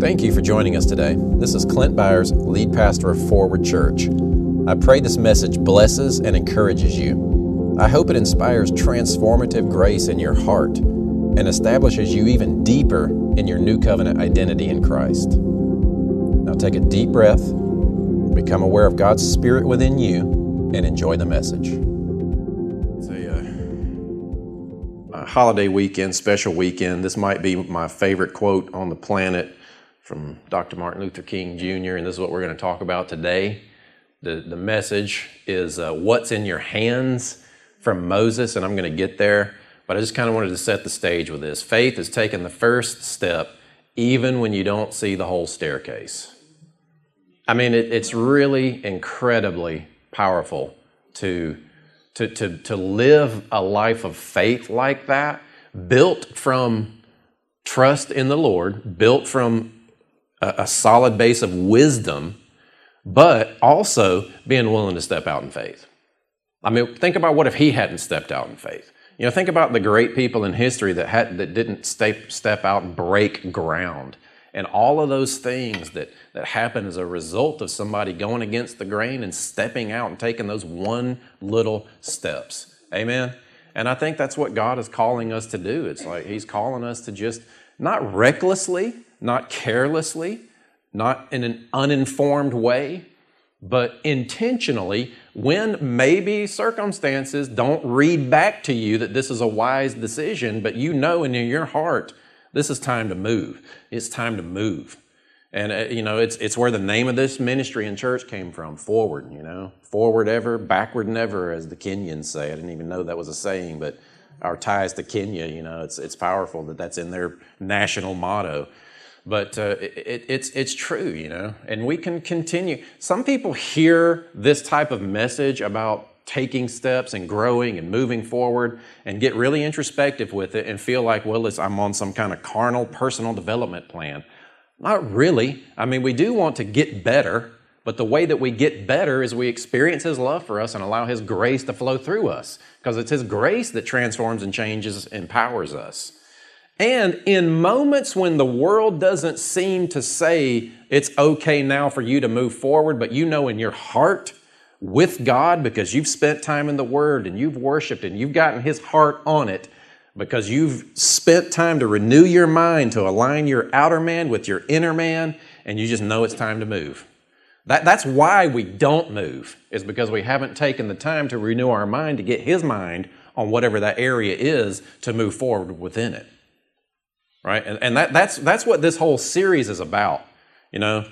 Thank you for joining us today. This is Clint Byars, lead pastor of Forward Church. I pray this message blesses and encourages you. I hope it inspires transformative grace in your heart and establishes you even deeper in your new covenant identity in Christ. Now take a deep breath, become aware of God's Spirit within you, and enjoy the message. It's a, uh, holiday weekend, special weekend. This might be my favorite quote on the planet from Dr. Martin Luther King Jr., and this is what we're going to talk about today. The, the message is uh, What's in Your Hands from Moses, and I'm going to get there. But I just kind of wanted to set the stage with this. Faith is taking the first step even when you don't see the whole staircase. I mean, it, it's really incredibly powerful to, to, to, to live a life of faith like that, built from trust in the Lord, built from a, a solid base of wisdom, but also being willing to step out in faith. I mean, think about what if he hadn't stepped out in faith. You know, think about the great people in history that had that didn't step step out and break ground, and all of those things that that happen as a result of somebody going against the grain and stepping out and taking those one little steps. Amen. And I think that's what God is calling us to do. It's like He's calling us to just not recklessly, not carelessly, not in an uninformed way, but intentionally when maybe circumstances don't read back to you that this is a wise decision, but you know in your heart, this is time to move. It's time to move. And, uh, you know, it's, it's where the name of this ministry and church came from forward, you know, forward ever, backward never, as the Kenyans say. I didn't even know that was a saying, but our ties to Kenya, you know, it's, it's powerful that that's in their national motto. But uh, it, it's, it's true, you know, and we can continue. Some people hear this type of message about taking steps and growing and moving forward and get really introspective with it and feel like, well, I'm on some kind of carnal personal development plan. Not really. I mean, we do want to get better, but the way that we get better is we experience His love for us and allow His grace to flow through us because it's His grace that transforms and changes, and empowers us. And in moments when the world doesn't seem to say it's okay now for you to move forward, but you know in your heart with God because you've spent time in the Word and you've worshiped and you've gotten His heart on it because you've spent time to renew your mind to align your outer man with your inner man and you just know it's time to move. That, that's why we don't move, is because we haven't taken the time to renew our mind to get His mind on whatever that area is to move forward within it right? And, and that, that's, that's what this whole series is about. You know,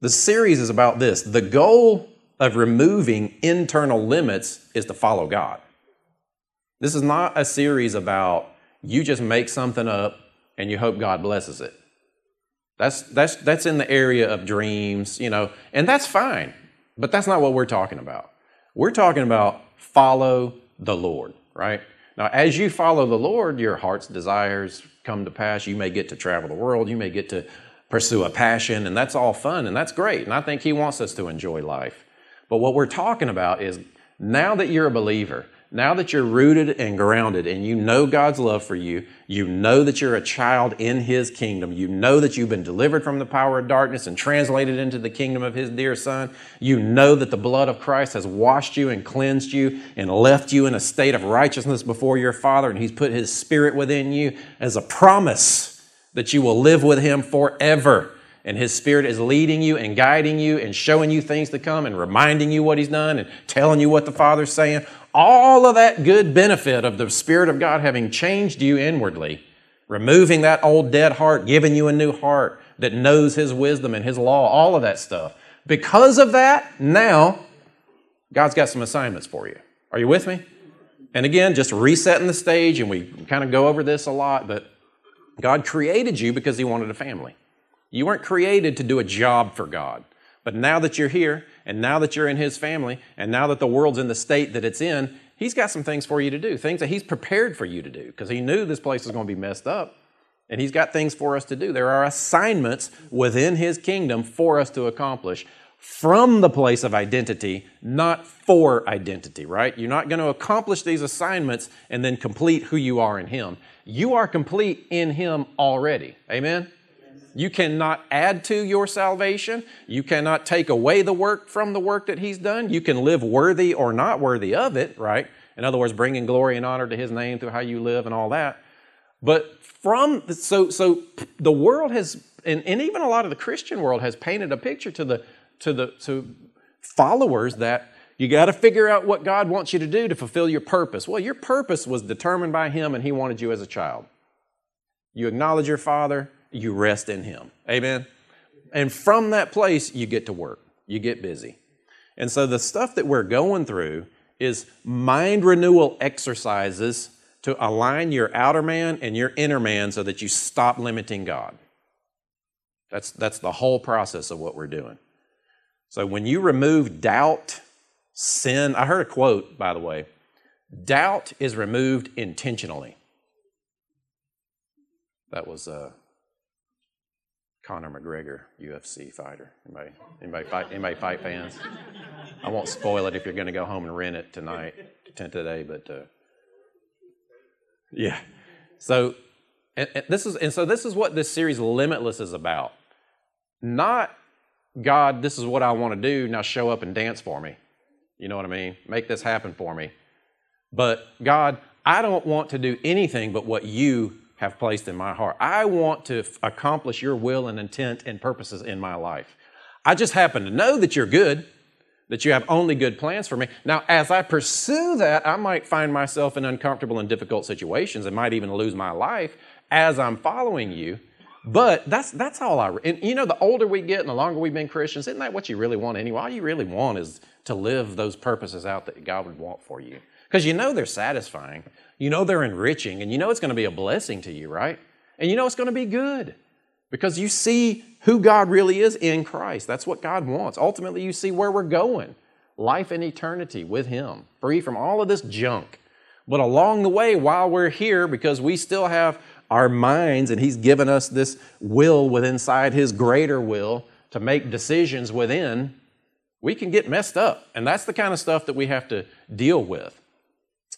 the series is about this. The goal of removing internal limits is to follow God. This is not a series about you just make something up and you hope God blesses it. That's, that's, that's in the area of dreams, you know, and that's fine, but that's not what we're talking about. We're talking about follow the Lord, right? Now, as you follow the Lord, your heart's desires come to pass. You may get to travel the world. You may get to pursue a passion, and that's all fun, and that's great. And I think He wants us to enjoy life. But what we're talking about is now that you're a believer, now that you're rooted and grounded and you know God's love for you, you know that you're a child in His kingdom, you know that you've been delivered from the power of darkness and translated into the kingdom of His dear Son, you know that the blood of Christ has washed you and cleansed you and left you in a state of righteousness before your Father, and He's put His Spirit within you as a promise that you will live with Him forever. And His Spirit is leading you and guiding you and showing you things to come and reminding you what He's done and telling you what the Father's saying all of that good benefit of the Spirit of God having changed you inwardly, removing that old dead heart, giving you a new heart that knows His wisdom and His law, all of that stuff. Because of that, now God's got some assignments for you. Are you with me? And again, just resetting the stage, and we kind of go over this a lot, but God created you because He wanted a family. You weren't created to do a job for God. But now that you're here, and now that you're in His family, and now that the world's in the state that it's in, He's got some things for you to do, things that He's prepared for you to do, because He knew this place was going to be messed up. And He's got things for us to do. There are assignments within His kingdom for us to accomplish from the place of identity, not for identity, right? You're not going to accomplish these assignments and then complete who you are in Him. You are complete in Him already. Amen? You cannot add to your salvation. You cannot take away the work from the work that He's done. You can live worthy or not worthy of it, right? In other words, bringing glory and honor to His name through how you live and all that. But from, so, so the world has, and, and even a lot of the Christian world has painted a picture to the, to the, to followers that you got to figure out what God wants you to do to fulfill your purpose. Well, your purpose was determined by Him and He wanted you as a child. You acknowledge your Father, you rest in Him. Amen? And from that place, you get to work, you get busy. And so the stuff that we're going through is mind renewal exercises to align your outer man and your inner man so that you stop limiting God. That's, that's the whole process of what we're doing. So when you remove doubt, sin, I heard a quote, by the way doubt is removed intentionally. That was uh, Conor McGregor, UFC fighter. Anybody, anybody, fight, anybody fight fans? I won't spoil it if you're going to go home and rent it tonight, today, but uh, yeah. So, and, and this is, and so this is what this series Limitless is about. Not God, this is what I want to do. Now show up and dance for me. You know what I mean? Make this happen for me. But God, I don't want to do anything but what you have placed in my heart. I want to f- accomplish your will and intent and purposes in my life. I just happen to know that you're good, that you have only good plans for me. Now, as I pursue that, I might find myself in uncomfortable and difficult situations and might even lose my life as I'm following you. But that's that's all I. And you know, the older we get and the longer we've been Christians, isn't that what you really want anyway? All you really want is to live those purposes out that God would want for you, because you know they're satisfying. You know they're enriching and you know it's going to be a blessing to you, right? And you know it's going to be good because you see who God really is in Christ. That's what God wants. Ultimately, you see where we're going life and eternity with Him, free from all of this junk. But along the way, while we're here, because we still have our minds and He's given us this will within inside His greater will to make decisions within, we can get messed up. And that's the kind of stuff that we have to deal with.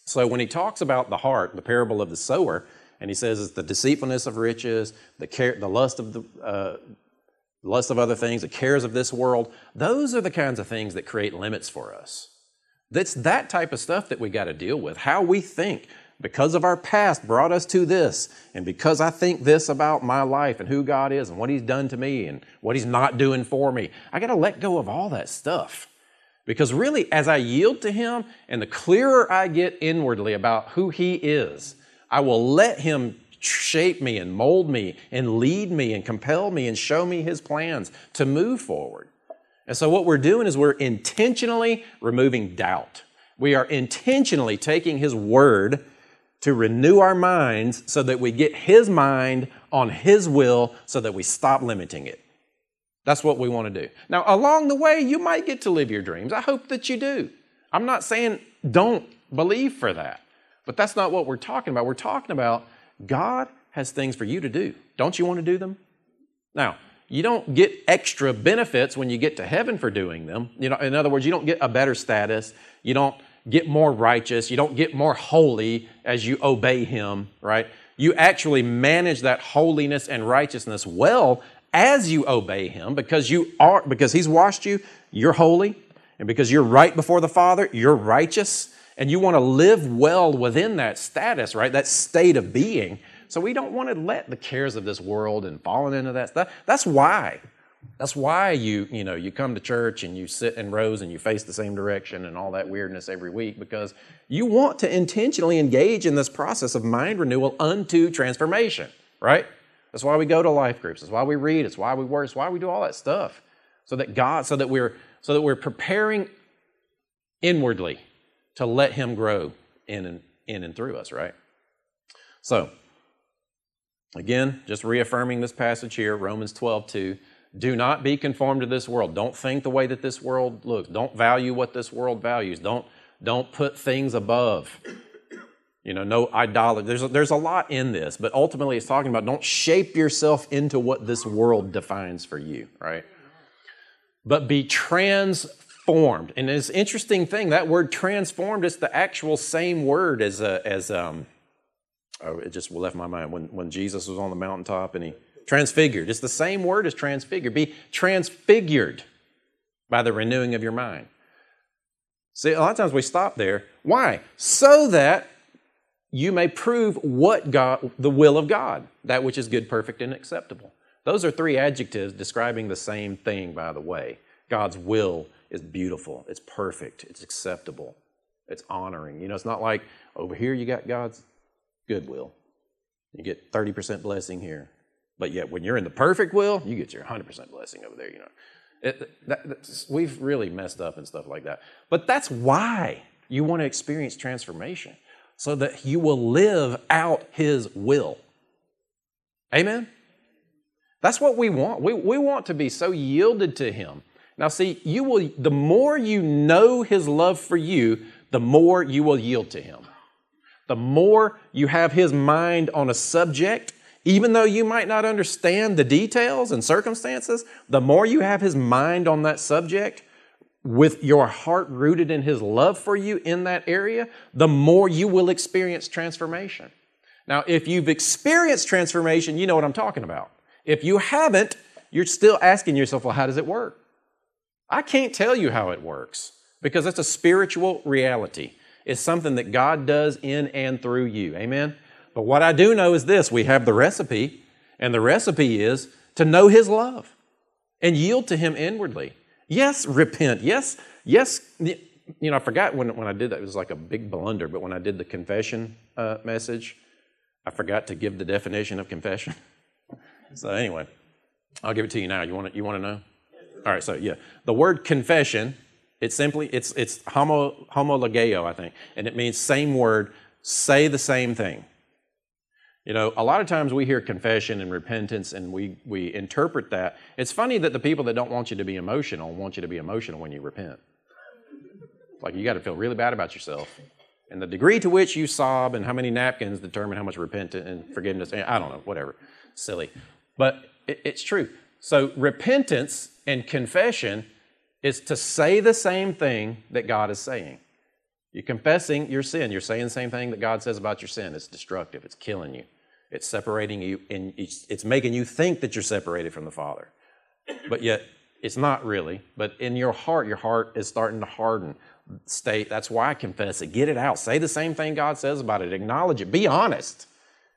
So when he talks about the heart, the parable of the sower, and he says it's the deceitfulness of riches, the care, the lust of the uh, lust of other things, the cares of this world. Those are the kinds of things that create limits for us. That's that type of stuff that we got to deal with. How we think because of our past brought us to this, and because I think this about my life and who God is and what He's done to me and what He's not doing for me. I got to let go of all that stuff. Because really, as I yield to Him and the clearer I get inwardly about who He is, I will let Him shape me and mold me and lead me and compel me and show me His plans to move forward. And so, what we're doing is we're intentionally removing doubt. We are intentionally taking His Word to renew our minds so that we get His mind on His will so that we stop limiting it. That's what we want to do. Now, along the way, you might get to live your dreams. I hope that you do. I'm not saying don't believe for that, but that's not what we're talking about. We're talking about God has things for you to do. Don't you want to do them? Now, you don't get extra benefits when you get to heaven for doing them. You know, in other words, you don't get a better status. You don't get more righteous. You don't get more holy as you obey Him, right? You actually manage that holiness and righteousness well as you obey him because you are because he's washed you you're holy and because you're right before the father you're righteous and you want to live well within that status right that state of being. So we don't want to let the cares of this world and falling into that stuff. That's why. That's why you you know you come to church and you sit in rows and you face the same direction and all that weirdness every week because you want to intentionally engage in this process of mind renewal unto transformation right that's why we go to life groups. That's why we read. It's why we work. It's why we do all that stuff. So that God, so that we're so that we're preparing inwardly to let Him grow in and in and through us, right? So, again, just reaffirming this passage here, Romans 12, 2. Do not be conformed to this world. Don't think the way that this world looks. Don't value what this world values. Don't, don't put things above you know, no idolatry. There's a, there's a lot in this, but ultimately it's talking about don't shape yourself into what this world defines for you, right? But be transformed. And it's an interesting thing, that word transformed is the actual same word as, uh, as um, oh, it just left my mind. When, when Jesus was on the mountaintop and he, Transfigured. It's the same word as transfigured. Be transfigured by the renewing of your mind. See, a lot of times we stop there. Why? So that you may prove what God, the will of God, that which is good, perfect, and acceptable. Those are three adjectives describing the same thing, by the way. God's will is beautiful, it's perfect, it's acceptable, it's honoring. You know, it's not like over here you got God's goodwill. You get 30% blessing here. But yet, when you're in the perfect will, you get your 100% blessing over there, you know. It, that, we've really messed up and stuff like that. But that's why you want to experience transformation, so that you will live out His will. Amen? That's what we want. We, we want to be so yielded to Him. Now, see, you will, the more you know His love for you, the more you will yield to Him. The more you have His mind on a subject, even though you might not understand the details and circumstances, the more you have His mind on that subject, with your heart rooted in His love for you in that area, the more you will experience transformation. Now, if you've experienced transformation, you know what I'm talking about. If you haven't, you're still asking yourself, well, how does it work? I can't tell you how it works because it's a spiritual reality. It's something that God does in and through you. Amen? But what I do know is this we have the recipe, and the recipe is to know His love and yield to Him inwardly. Yes, repent. Yes, yes. You know, I forgot when, when I did that, it was like a big blunder, but when I did the confession uh, message, I forgot to give the definition of confession. so, anyway, I'll give it to you now. You want to, you want to know? All right, so yeah. The word confession, it's simply, it's, it's homo, homologeo, I think, and it means same word, say the same thing. You know, a lot of times we hear confession and repentance and we, we interpret that. It's funny that the people that don't want you to be emotional want you to be emotional when you repent. Like you got to feel really bad about yourself. And the degree to which you sob and how many napkins determine how much repentance and forgiveness, eh, I don't know, whatever. Silly. But it, it's true. So repentance and confession is to say the same thing that God is saying. You're confessing your sin. You're saying the same thing that God says about your sin. It's destructive. It's killing you. It's separating you, and it's making you think that you're separated from the Father. But yet, it's not really. But in your heart, your heart is starting to harden. State, That's why I confess it. Get it out. Say the same thing God says about it. Acknowledge it. Be honest.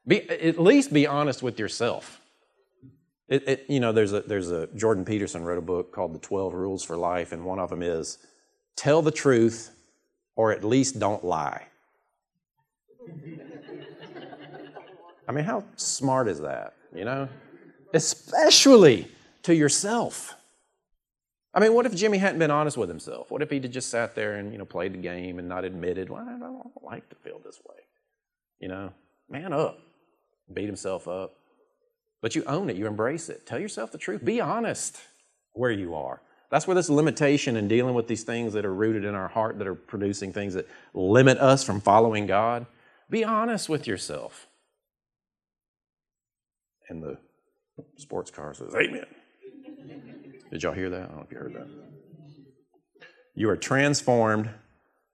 Be at least be honest with yourself. It, it, you know, there's a there's a Jordan Peterson wrote a book called The Twelve Rules for Life, and one of them is tell the truth or at least don't lie. I mean, how smart is that, you know? Especially to yourself. I mean, what if Jimmy hadn't been honest with himself? What if he'd just sat there and, you know, played the game and not admitted, well, I don't like to feel this way? You know, man up, beat himself up. But you own it, you embrace it. Tell yourself the truth. Be honest where you are. That's where this limitation in dealing with these things that are rooted in our heart, that are producing things that limit us from following God. Be honest with yourself. And the sports car says, Amen. Did y'all hear that? I don't know if you heard that. You are transformed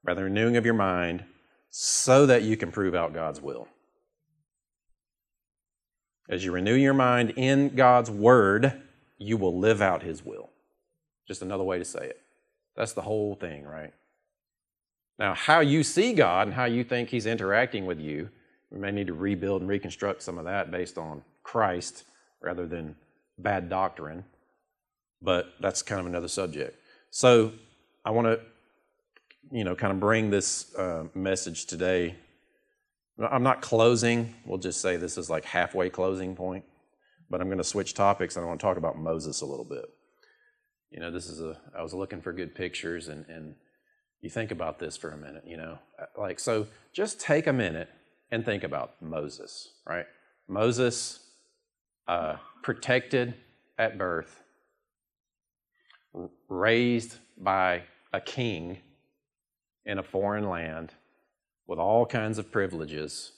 by the renewing of your mind so that you can prove out God's will. As you renew your mind in God's Word, you will live out His will. Just another way to say it. That's the whole thing, right? Now, how you see God and how you think He's interacting with you, we may need to rebuild and reconstruct some of that based on Christ rather than bad doctrine, but that's kind of another subject. So, I want to, you know, kind of bring this uh, message today. I'm not closing, we'll just say this is like halfway closing point, but I'm going to switch topics and I want to talk about Moses a little bit you know, this is a, I was looking for good pictures and, and you think about this for a minute, you know, like, so just take a minute and think about Moses, right? Moses, uh, protected at birth, raised by a king in a foreign land with all kinds of privileges.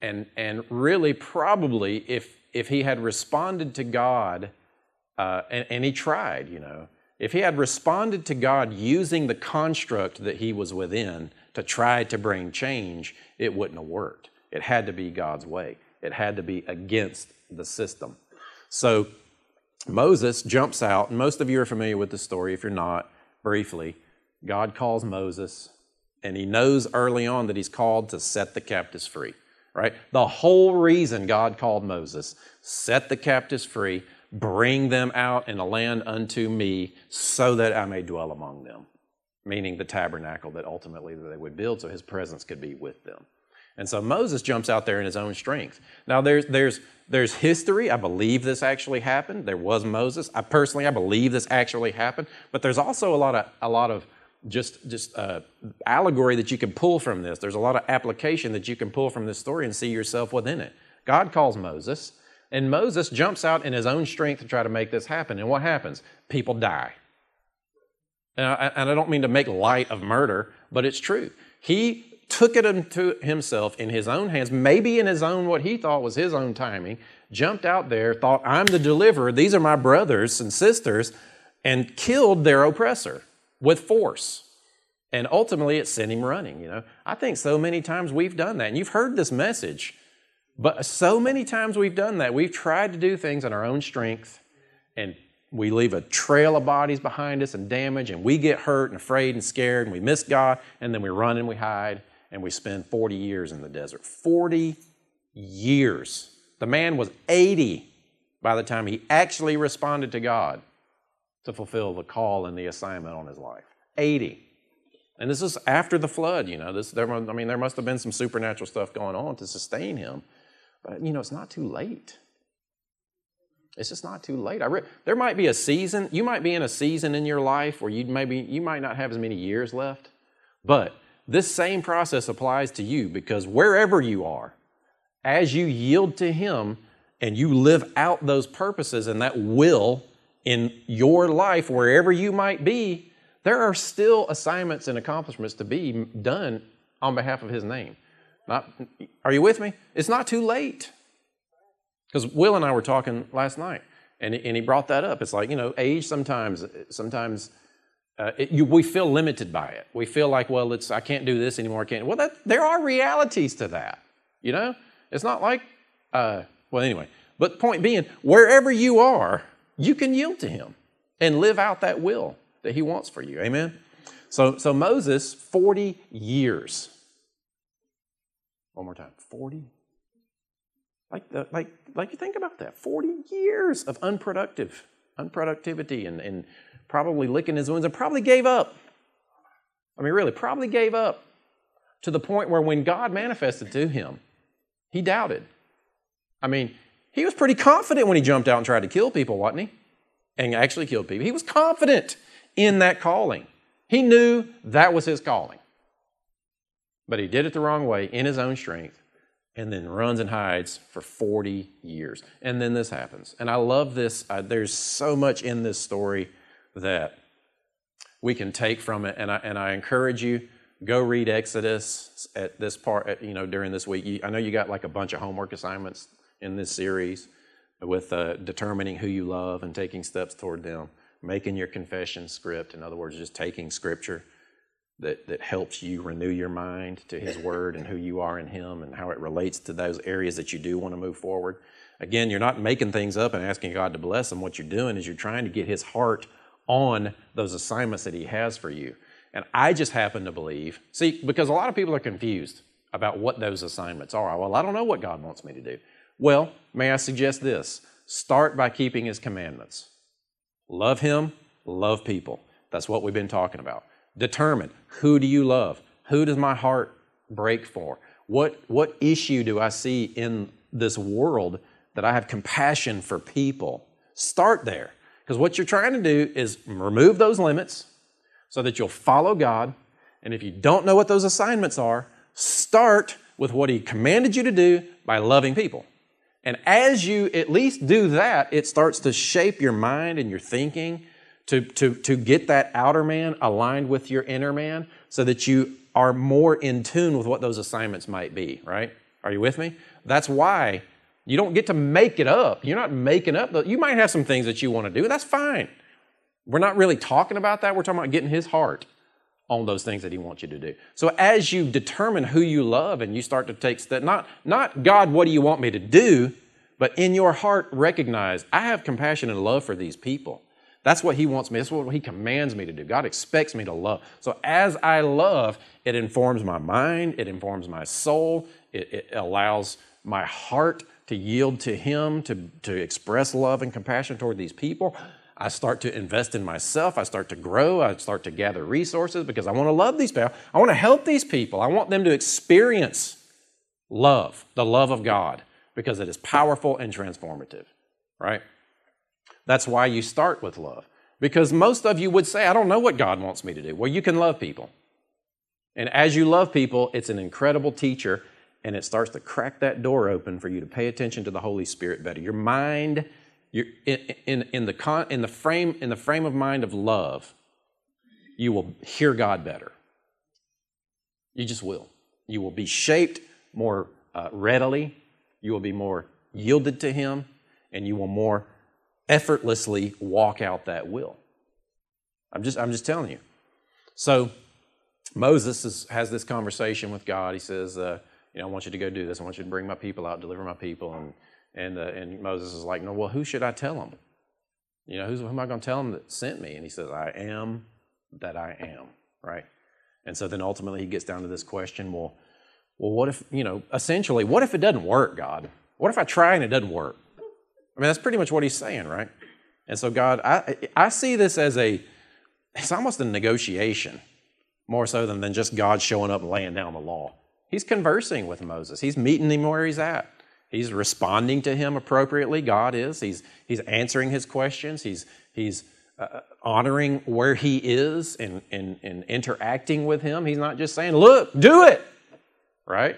And, and really, probably, if, if he had responded to God uh, and, and he tried, you know. If he had responded to God using the construct that he was within to try to bring change, it wouldn't have worked. It had to be God's way, it had to be against the system. So Moses jumps out, and most of you are familiar with the story. If you're not, briefly, God calls Moses, and he knows early on that he's called to set the captives free, right? The whole reason God called Moses, set the captives free, bring them out in a land unto me, so that I may dwell among them, meaning the tabernacle that ultimately they would build so his presence could be with them. And so Moses jumps out there in his own strength. Now there's there's there's history. I believe this actually happened. There was Moses. I personally I believe this actually happened. But there's also a lot of a lot of just just uh, allegory that you can pull from this. There's a lot of application that you can pull from this story and see yourself within it. God calls Moses, and Moses jumps out in his own strength to try to make this happen. And what happens? People die. And I, and I don't mean to make light of murder, but it's true. He took it into himself in his own hands, maybe in his own, what he thought was his own timing, jumped out there, thought, I'm the deliverer, these are my brothers and sisters, and killed their oppressor with force. And ultimately, it sent him running. You know, I think so many times we've done that, and you've heard this message, but so many times we've done that. We've tried to do things in our own strength, and we leave a trail of bodies behind us and damage, and we get hurt and afraid and scared, and we miss God, and then we run and we hide, and we spend 40 years in the desert. 40 years. The man was 80 by the time he actually responded to God to fulfill the call and the assignment on his life. 80. And this is after the flood, you know. This, there, I mean, there must have been some supernatural stuff going on to sustain him. But, you know, it's not too late. It's just not too late. Re- there might be a season, you might be in a season in your life where you maybe you might not have as many years left, but this same process applies to you because wherever you are, as you yield to Him and you live out those purposes and that will in your life, wherever you might be, there are still assignments and accomplishments to be done on behalf of His name. Not, are you with me? It's not too late. Because Will and I were talking last night, and, and he brought that up. It's like, you know, age sometimes, sometimes uh, it, you, we feel limited by it. We feel like, well, it's I can't do this anymore. I can't. Well, that, there are realities to that. You know, it's not like. Uh, well, anyway. But point being, wherever you are, you can yield to Him and live out that will that He wants for you. Amen. So, so Moses, forty years. One more time, forty. Like, the, like, like you think about that. Forty years of unproductive, unproductivity, and, and probably licking his wounds, and probably gave up. I mean, really, probably gave up to the point where when God manifested to him, he doubted. I mean, he was pretty confident when he jumped out and tried to kill people, wasn't he? And actually killed people. He was confident in that calling. He knew that was his calling. But he did it the wrong way in his own strength and then runs and hides for 40 years. And then this happens. And I love this. Uh, there's so much in this story that we can take from it. And I, and I encourage you, go read Exodus at this part, you know, during this week. I know you got like a bunch of homework assignments in this series with uh, determining who you love and taking steps toward them, making your confession script. In other words, just taking scripture that, that helps you renew your mind to His Word and who you are in Him and how it relates to those areas that you do want to move forward. Again, you're not making things up and asking God to bless them. What you're doing is you're trying to get His heart on those assignments that He has for you. And I just happen to believe, see, because a lot of people are confused about what those assignments are. Well, I don't know what God wants me to do. Well, may I suggest this? Start by keeping His commandments. Love Him, love people. That's what we've been talking about. Determine who do you love? Who does my heart break for? What, what issue do I see in this world that I have compassion for people? Start there. Because what you're trying to do is remove those limits so that you'll follow God. And if you don't know what those assignments are, start with what He commanded you to do by loving people. And as you at least do that, it starts to shape your mind and your thinking to, to, to get that outer man aligned with your inner man so that you are more in tune with what those assignments might be, right? Are you with me? That's why you don't get to make it up. You're not making up. You might have some things that you want to do. That's fine. We're not really talking about that. We're talking about getting his heart on those things that he wants you to do. So as you determine who you love and you start to take steps, not, not God, what do you want me to do, But in your heart, recognize I have compassion and love for these people. That's what He wants me. That's what He commands me to do. God expects me to love. So as I love, it informs my mind, it informs my soul, it, it allows my heart to yield to Him, to, to express love and compassion toward these people. I start to invest in myself. I start to grow. I start to gather resources because I want to love these people. I want to help these people. I want them to experience love, the love of God, because it is powerful and transformative, right? That's why you start with love. Because most of you would say, I don't know what God wants me to do. Well, you can love people. And as you love people, it's an incredible teacher, and it starts to crack that door open for you to pay attention to the Holy Spirit better. Your mind, in, in, in, the con, in, the frame, in the frame of mind of love, you will hear God better. You just will. You will be shaped more uh, readily, you will be more yielded to Him, and you will more effortlessly walk out that will. I'm just, I'm just telling you. So Moses is, has this conversation with God. He says, uh, you know, I want you to go do this. I want you to bring my people out, deliver my people. And, and, uh, and Moses is like, no, well, who should I tell them? You know, who's, who am I going to tell them that sent me? And he says, I am that I am, right? And so then ultimately he gets down to this question, well, well, what if, you know, essentially, what if it doesn't work, God? What if I try and it doesn't work? I mean, that's pretty much what he's saying, right? And so, God, I, I see this as a, it's almost a negotiation more so than, than just God showing up and laying down the law. He's conversing with Moses, he's meeting him where he's at. He's responding to him appropriately, God is. He's, he's answering his questions, he's, he's uh, honoring where he is and, and, and interacting with him. He's not just saying, Look, do it, right?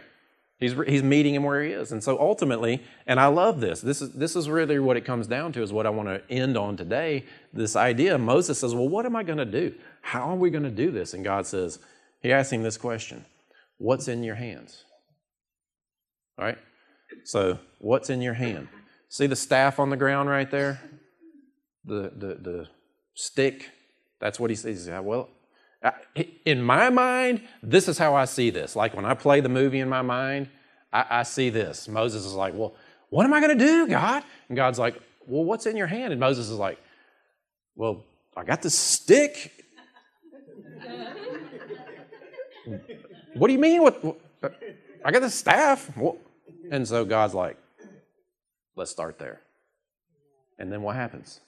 He's, he's meeting him where he is. And so ultimately, and I love this, this is, this is really what it comes down to, is what I want to end on today. This idea Moses says, Well, what am I going to do? How are we going to do this? And God says, He asks him this question What's in your hands? All right? So, what's in your hand? See the staff on the ground right there? The, the, the stick? That's what he says. Well, in my mind, this is how I see this. Like when I play the movie in my mind, I, I see this. Moses is like, Well, what am I going to do, God? And God's like, Well, what's in your hand? And Moses is like, Well, I got the stick. what do you mean? What, what? Uh, I got the staff. And so God's like, Let's start there. And then what happens?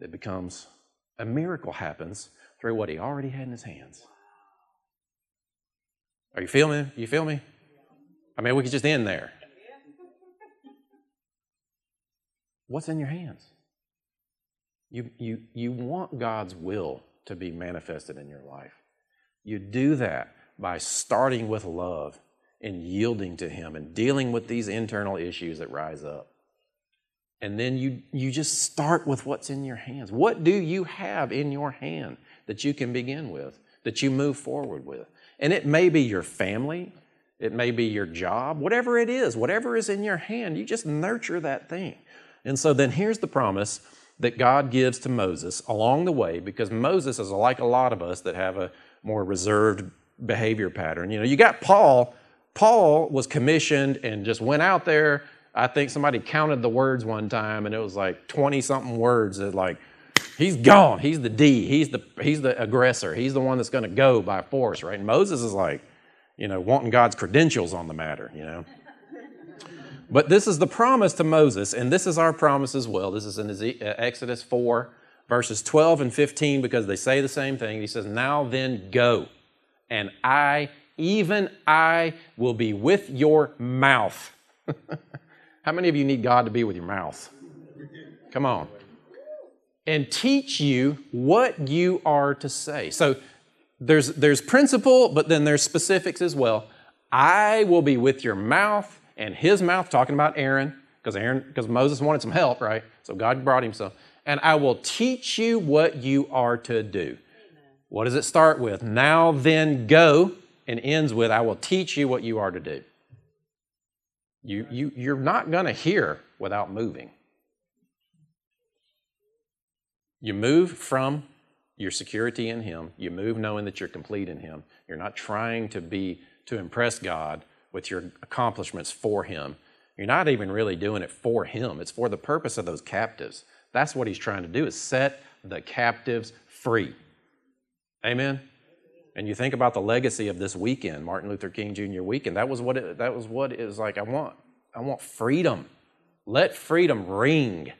It becomes a miracle happens through what he already had in his hands. Are you feeling? You feel me? I mean, we could just end there. What's in your hands? You, you, you want God's will to be manifested in your life. You do that by starting with love and yielding to Him and dealing with these internal issues that rise up. And then you, you just start with what's in your hands. What do you have in your hand that you can begin with, that you move forward with? And it may be your family, it may be your job, whatever it is, whatever is in your hand, you just nurture that thing. And so then here's the promise that God gives to Moses along the way, because Moses is like a lot of us that have a more reserved behavior pattern. You know, you got Paul. Paul was commissioned and just went out there I think somebody counted the words one time and it was like 20 something words that like, he's gone. He's the D. He's the, he's the aggressor. He's the one that's going to go by force, right? And Moses is like, you know, wanting God's credentials on the matter, you know. but this is the promise to Moses, and this is our promise as well. This is in uh, Exodus 4, verses 12 and 15, because they say the same thing. He says, Now then go, and I, even I, will be with your mouth. How many of you need God to be with your mouth? Come on. And teach you what you are to say. So there's, there's principle, but then there's specifics as well. I will be with your mouth and his mouth, talking about Aaron, because Aaron, because Moses wanted some help, right? So God brought him some. And I will teach you what you are to do. What does it start with? Now then go, and ends with, I will teach you what you are to do. You, you, you're not going to hear without moving. You move from your security in Him. You move knowing that you're complete in Him. You're not trying to be to impress God with your accomplishments for Him. You're not even really doing it for him. It's for the purpose of those captives. That's what he's trying to do is set the captives free. Amen. And you think about the legacy of this weekend, Martin Luther King Jr. weekend. That was what it, that was what it was like. I want I want freedom. Let freedom ring.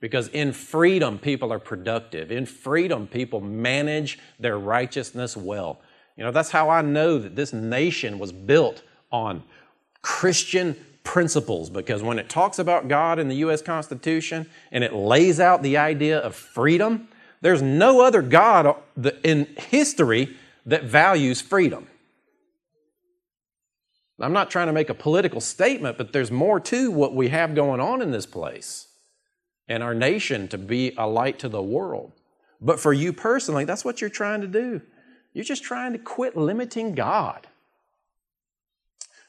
Because in freedom, people are productive. In freedom, people manage their righteousness well. You know, that's how I know that this nation was built on Christian principles because when it talks about God in the U.S. Constitution and it lays out the idea of freedom, there's no other God in history that values freedom. I'm not trying to make a political statement, but there's more to what we have going on in this place and our nation to be a light to the world. But for you personally, that's what you're trying to do. You're just trying to quit limiting God.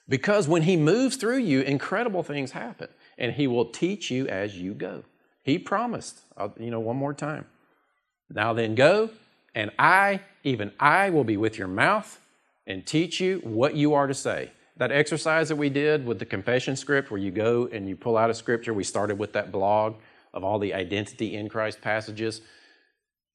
Because when He moves through you, incredible things happen, and He will teach you as you go. He promised, uh, you know, one more time. Now then, go, and I, even I, will be with your mouth and teach you what you are to say. That exercise that we did with the confession script, where you go and you pull out a scripture, we started with that blog of all the identity in Christ passages.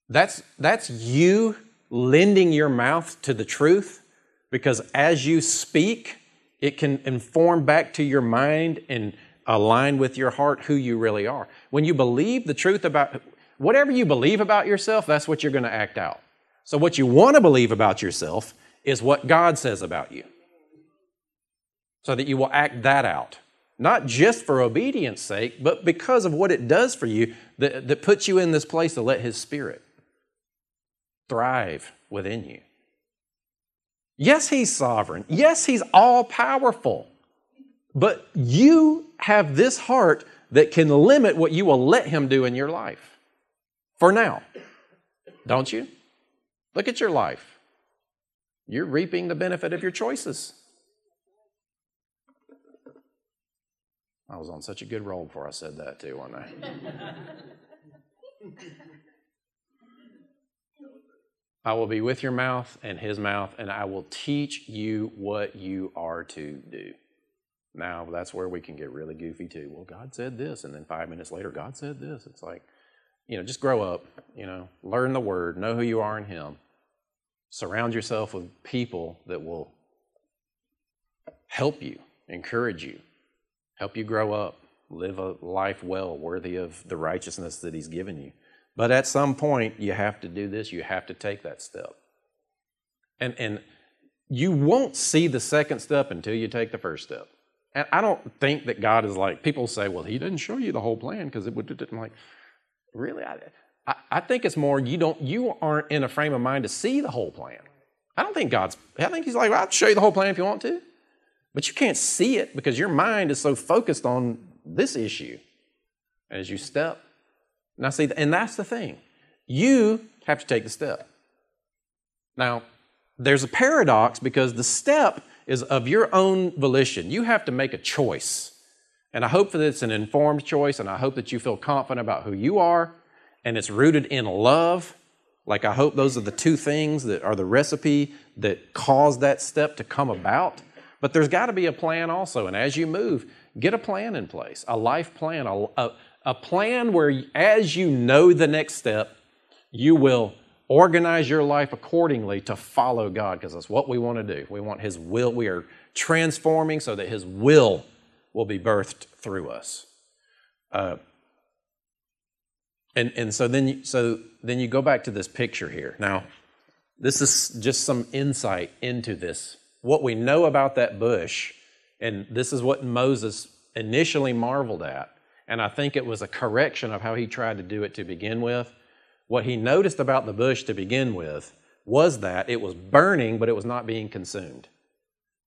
That's, that's you lending your mouth to the truth because as you speak, it can inform back to your mind and align with your heart who you really are. When you believe the truth about whatever you believe about yourself, that's what you're going to act out. So, what you want to believe about yourself is what God says about you. So that you will act that out. Not just for obedience sake, but because of what it does for you that, that puts you in this place to let His Spirit thrive within you. Yes, He's sovereign. Yes, He's all powerful. But you have this heart that can limit what you will let Him do in your life. For now. Don't you? Look at your life. You're reaping the benefit of your choices. I was on such a good roll before I said that, too, wasn't I? I will be with your mouth and his mouth, and I will teach you what you are to do. Now, that's where we can get really goofy too. Well, God said this, and then five minutes later, God said this. It's like, you know, just grow up, you know, learn the word, know who you are in Him. Surround yourself with people that will help you, encourage you, help you grow up, live a life well, worthy of the righteousness that He's given you. But at some point, you have to do this, you have to take that step. And, and you won't see the second step until you take the first step. And I don't think that God is like, people say, well, He didn't show you the whole plan because it would, I'm like, really? I, I, think it's more you don't, you aren't in a frame of mind to see the whole plan. I don't think God's, I think He's like, well, I'll show you the whole plan if you want to. But you can't see it because your mind is so focused on this issue. As you step now, see, and that's the thing. You have to take the step. Now, there's a paradox because the step is of your own volition. You have to make a choice. And I hope that it's an informed choice, and I hope that you feel confident about who you are, and it's rooted in love. Like, I hope those are the two things that are the recipe that cause that step to come about. But there's got to be a plan also. And as you move, get a plan in place, a life plan, a, a, a plan where, as you know the next step, you will organize your life accordingly to follow God because that's what we want to do. We want His will. We are transforming so that His will will be birthed through us. Uh, and and so then you, so then you go back to this picture here. Now, this is just some insight into this. What we know about that bush, and this is what Moses initially marveled at and I think it was a correction of how he tried to do it to begin with. What he noticed about the bush to begin with was that it was burning, but it was not being consumed.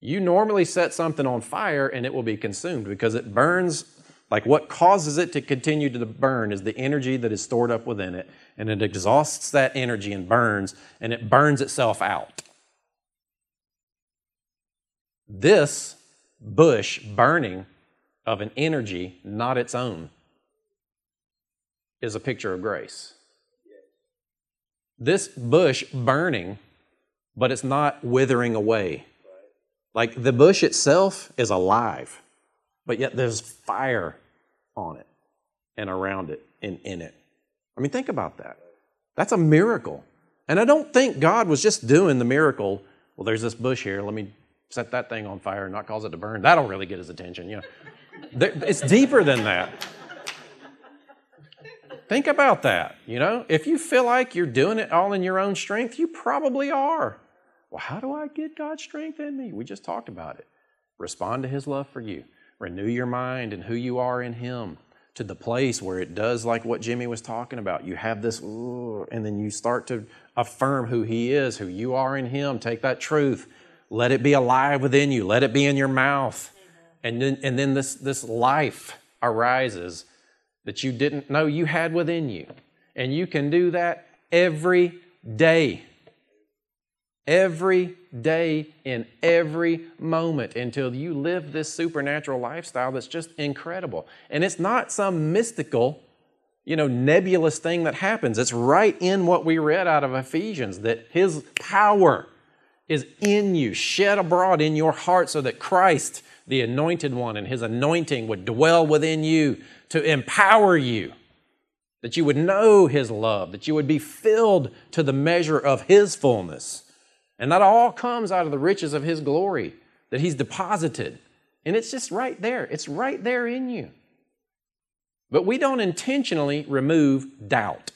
You normally set something on fire and it will be consumed because it burns. Like what causes it to continue to burn is the energy that is stored up within it, and it exhausts that energy and burns, and it burns itself out. This bush burning of an energy not its own is a picture of grace. This bush burning, but it's not withering away. Like the bush itself is alive. but yet there's fire on it and around it and in it. I mean, think about that. That's a miracle. And I don't think God was just doing the miracle. Well, there's this bush here. Let me set that thing on fire and not cause it to burn. That'll really get his attention. You know, it's deeper than that. Think about that. You know, if you feel like you're doing it all in your own strength, you probably are. Well, how do I get God's strength in me? We just talked about it. Respond to His love for you. Renew your mind and who you are in Him to the place where it does like what Jimmy was talking about. You have this, and then you start to affirm who He is, who you are in Him. Take that truth, let it be alive within you, let it be in your mouth. And then, and then this, this life arises that you didn't know you had within you. And you can do that every day. Every day in every moment until you live this supernatural lifestyle that's just incredible. And it's not some mystical, you know, nebulous thing that happens. It's right in what we read out of Ephesians that His power is in you, shed abroad in your heart, so that Christ, the anointed one, and His anointing would dwell within you to empower you. That you would know His love, that you would be filled to the measure of His fullness. And that all comes out of the riches of His glory that He's deposited. And it's just right there. It's right there in you. But we don't intentionally remove doubt.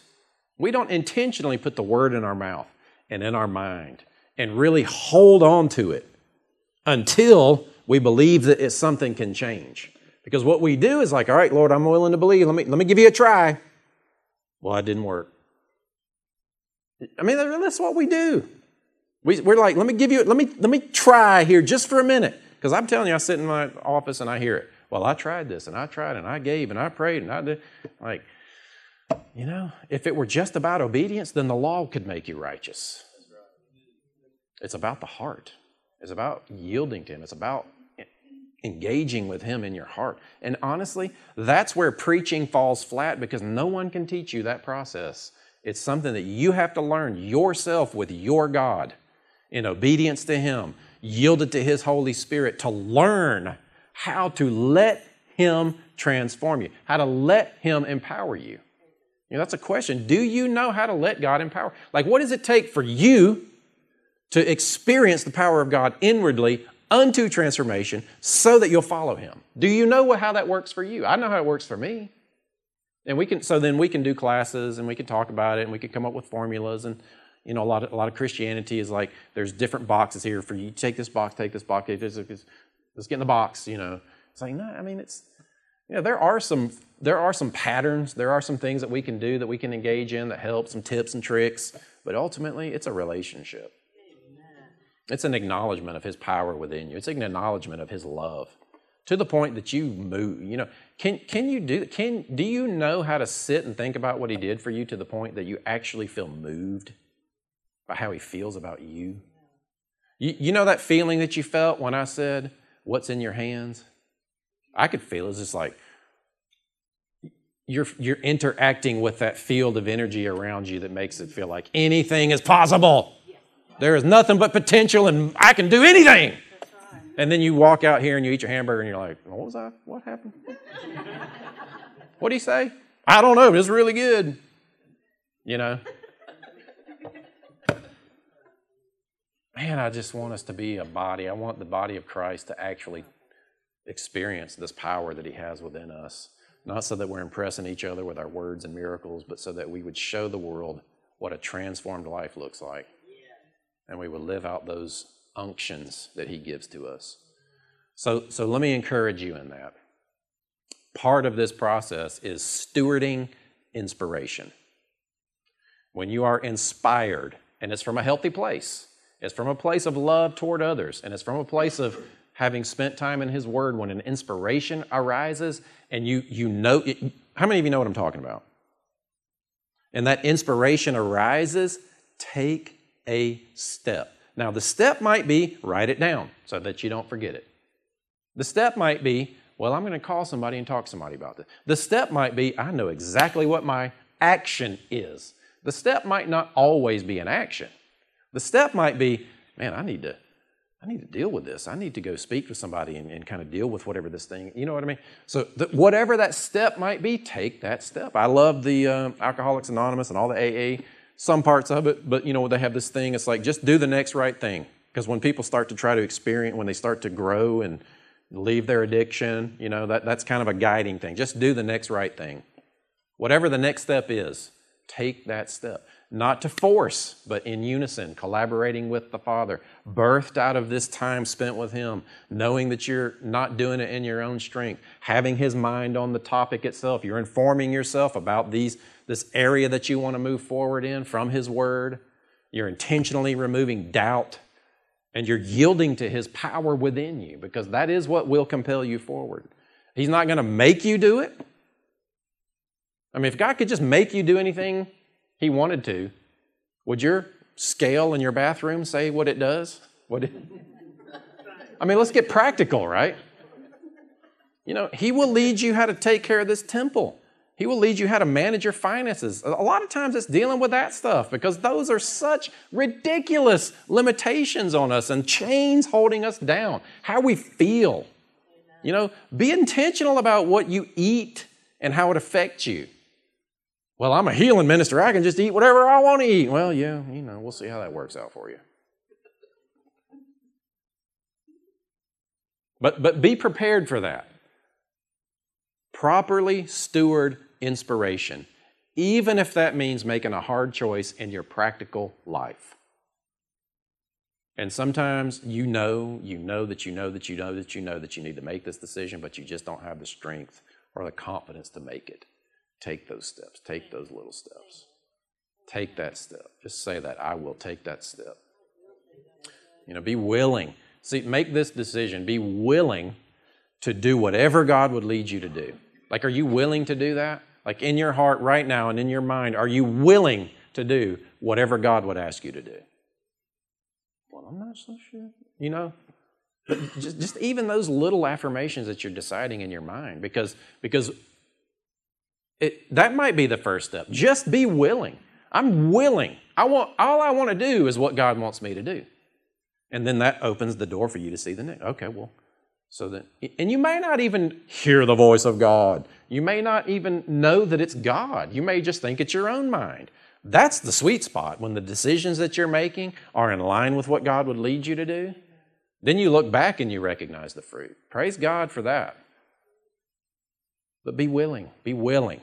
We don't intentionally put the word in our mouth and in our mind and really hold on to it until we believe that it's something can change. Because what we do is like, all right, Lord, I'm willing to believe. Let me, let me give you a try. Well, it didn't work. I mean, that's what we do. We, we're like, let me give you, let me, let me try here just for a minute. Because I'm telling you, I sit in my office and I hear it. Well, I tried this and I tried and I gave and I prayed and I did. Like, you know, if it were just about obedience, then the law could make you righteous. It's about the heart. It's about yielding to Him. It's about engaging with Him in your heart. And honestly, that's where preaching falls flat because no one can teach you that process. It's something that you have to learn yourself with your God in obedience to Him, yielded to His Holy Spirit to learn how to let Him transform you, how to let Him empower you. You know, that's a question. Do you know how to let God empower? Like, what does it take for you to experience the power of God inwardly unto transformation so that you'll follow Him? Do you know how that works for you? I know how it works for me. And we can, so then we can do classes and we can talk about it and we can come up with formulas and you know, a lot of, a lot of Christianity is like there's different boxes here for you. Take this box, take this box, take let's get in the box. You know, it's like no, I mean it's you know there are some there are some patterns, there are some things that we can do that we can engage in that help, some tips and tricks, but ultimately it's a relationship. It's an acknowledgement of His power within you. It's an acknowledgement of His love to the point that you move. You know, can can you do can do you know how to sit and think about what He did for you to the point that you actually feel moved? by how he feels about you. you. You know that feeling that you felt when I said, What's in your hands? I could feel it's just like you're, you're interacting with that field of energy around you that makes it feel like anything is possible. There is nothing but potential, and I can do anything. And then you walk out here and you eat your hamburger, and you're like, What was that? What happened? what do you say? I don't know. It was really good. You know? man, I just want us to be a body. I want the body of Christ to actually experience this power that He has within us. Not so that we're impressing each other with our words and miracles, but so that we would show the world what a transformed life looks like. And we will live out those unctions that He gives to us. So, so let me encourage you in that. Part of this process is stewarding inspiration. When you are inspired, and it's from a healthy place, it's from a place of love toward others, and it's from a place of having spent time in His Word when an inspiration arises and you, you know. It, how many of you know what I'm talking about? And that inspiration arises, take a step. Now, the step might be write it down so that you don't forget it. The step might be, well, I'm going to call somebody and talk to somebody about this. The step might be, I know exactly what my action is. The step might not always be an action. The step might be, man, I need to I need to deal with this. I need to go speak to somebody and, and kind of deal with whatever this thing, you know what I mean? So, the, whatever that step might be, take that step. I love the um, Alcoholics Anonymous and all the AA, some parts of it, but you know, they have this thing, it's like just do the next right thing. Because when people start to try to experience, when they start to grow and leave their addiction, you know, that, that's kind of a guiding thing. Just do the next right thing. Whatever the next step is, take that step not to force, but in unison, collaborating with the Father, birthed out of this time spent with Him, knowing that you're not doing it in your own strength, having His mind on the topic itself. You're informing yourself about these, this area that you want to move forward in from His Word. You're intentionally removing doubt, and you're yielding to His power within you because that is what will compel you forward. He's not going to make you do it. I mean, if God could just make you do anything, he wanted to, would your scale in your bathroom say what it does? What it, I mean, let's get practical, right? You know, He will lead you how to take care of this temple. He will lead you how to manage your finances. A lot of times it's dealing with that stuff because those are such ridiculous limitations on us and chains holding us down. How we feel. You know, be intentional about what you eat and how it affects you. Well, I'm a healing minister. I can just eat whatever I want to eat. Well, yeah, you know, we'll see how that works out for you. But, but be prepared for that. Properly steward inspiration, even if that means making a hard choice in your practical life. And sometimes you know, you know that you know that you know that you know that you need to make this decision, but you just don't have the strength or the confidence to make it. Take those steps. Take those little steps. Take that step. Just say that. I will take that step. You know, be willing. See, make this decision. Be willing to do whatever God would lead you to do. Like, are you willing to do that? Like, in your heart right now and in your mind, are you willing to do whatever God would ask you to do? Well, I'm not so sure. You know, but just, just even those little affirmations that you're deciding in your mind, because, because it, that might be the first step. Just be willing. I'm willing. I want all I want to do is what God wants me to do. And then that opens the door for you to see the next. Okay, well, so then and you may not even hear the voice of God. You may not even know that it's God. You may just think it's your own mind. That's the sweet spot when the decisions that you're making are in line with what God would lead you to do. Then you look back and you recognize the fruit. Praise God for that. But be willing, be willing.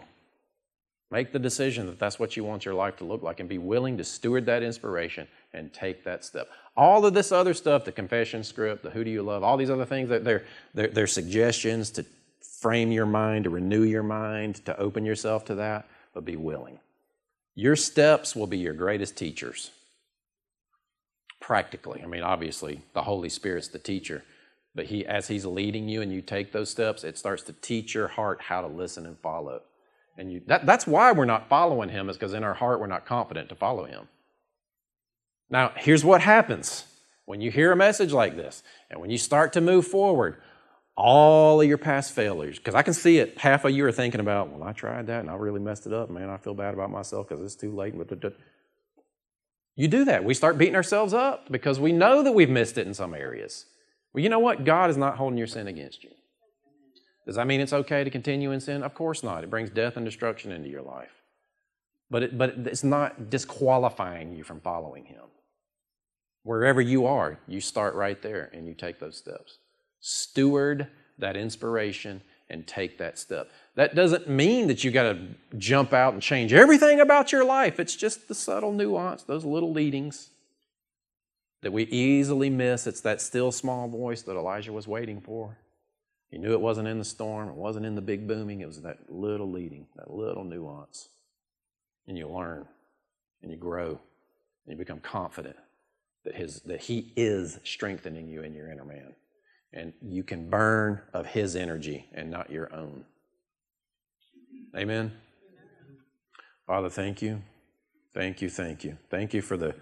Make the decision that that's what you want your life to look like and be willing to steward that inspiration and take that step. All of this other stuff, the confession script, the who do you love, all these other things, they're, they're, they're suggestions to frame your mind, to renew your mind, to open yourself to that, but be willing. Your steps will be your greatest teachers. Practically. I mean, obviously, the Holy Spirit's the teacher, but he, as He's leading you and you take those steps, it starts to teach your heart how to listen and follow. And you, that, that's why we're not following Him, is because in our heart we're not confident to follow Him. Now, here's what happens when you hear a message like this, and when you start to move forward, all of your past failures, because I can see it, half of you are thinking about, well, I tried that and I really messed it up. Man, I feel bad about myself because it's too late. You do that. We start beating ourselves up because we know that we've missed it in some areas. Well, you know what? God is not holding your sin against you. Does that mean it's okay to continue in sin? Of course not. It brings death and destruction into your life. But, it, but it's not disqualifying you from following Him. Wherever you are, you start right there and you take those steps. Steward that inspiration and take that step. That doesn't mean that you got to jump out and change everything about your life. It's just the subtle nuance, those little leadings that we easily miss. It's that still small voice that Elijah was waiting for. He knew it wasn't in the storm, it wasn't in the big booming, it was that little leading, that little nuance. And you learn and you grow and you become confident that, his, that He is strengthening you in your inner man. And you can burn of His energy and not your own. Amen. Father, thank you. Thank you, thank you. Thank you for the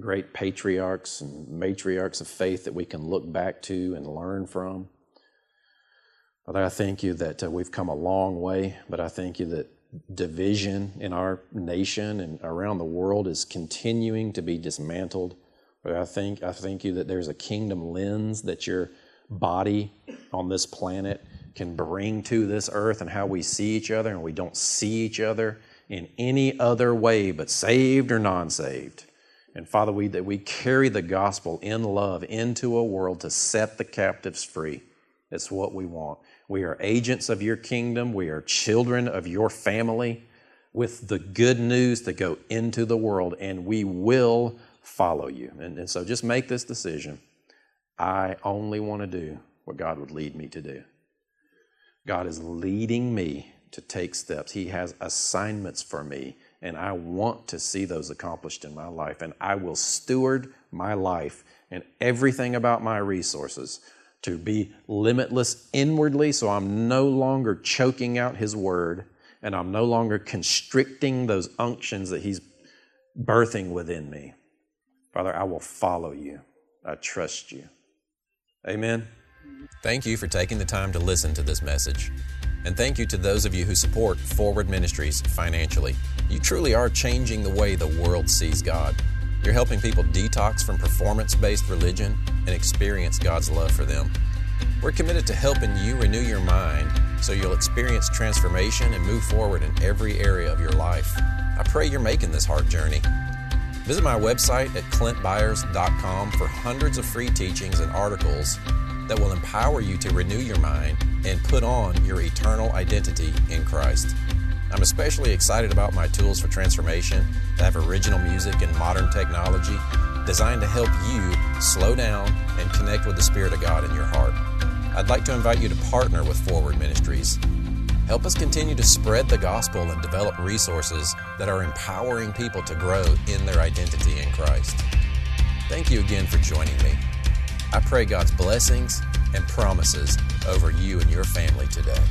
great patriarchs and matriarchs of faith that we can look back to and learn from. Father, I thank you that uh, we've come a long way, but I thank you that division in our nation and around the world is continuing to be dismantled But I think I thank you that there's a kingdom lens that your body on this planet can bring to this earth and how we see each other, and we don't see each other in any other way but saved or non-saved. And Father, we that we carry the gospel in love into a world to set the captives free. It's what we want. We are agents of your kingdom. We are children of your family with the good news to go into the world, and we will follow you. And, and so just make this decision. I only want to do what God would lead me to do. God is leading me to take steps. He has assignments for me, and I want to see those accomplished in my life. And I will steward my life and everything about my resources to be limitless inwardly so I'm no longer choking out His word and I'm no longer constricting those unctions that He's birthing within me. Father, I will follow you. I trust you. Amen. Thank you for taking the time to listen to this message. And thank you to those of you who support Forward Ministries financially. You truly are changing the way the world sees God. You're helping people detox from performance based religion and experience God's love for them. We're committed to helping you renew your mind so you'll experience transformation and move forward in every area of your life. I pray you're making this heart journey. Visit my website at clintbyars.com for hundreds of free teachings and articles that will empower you to renew your mind and put on your eternal identity in Christ. I'm especially excited about my tools for transformation that have original music and modern technology designed to help you slow down and connect with the Spirit of God in your heart. I'd like to invite you to partner with Forward Ministries Help us continue to spread the gospel and develop resources that are empowering people to grow in their identity in Christ. Thank you again for joining me. I pray God's blessings and promises over you and your family today.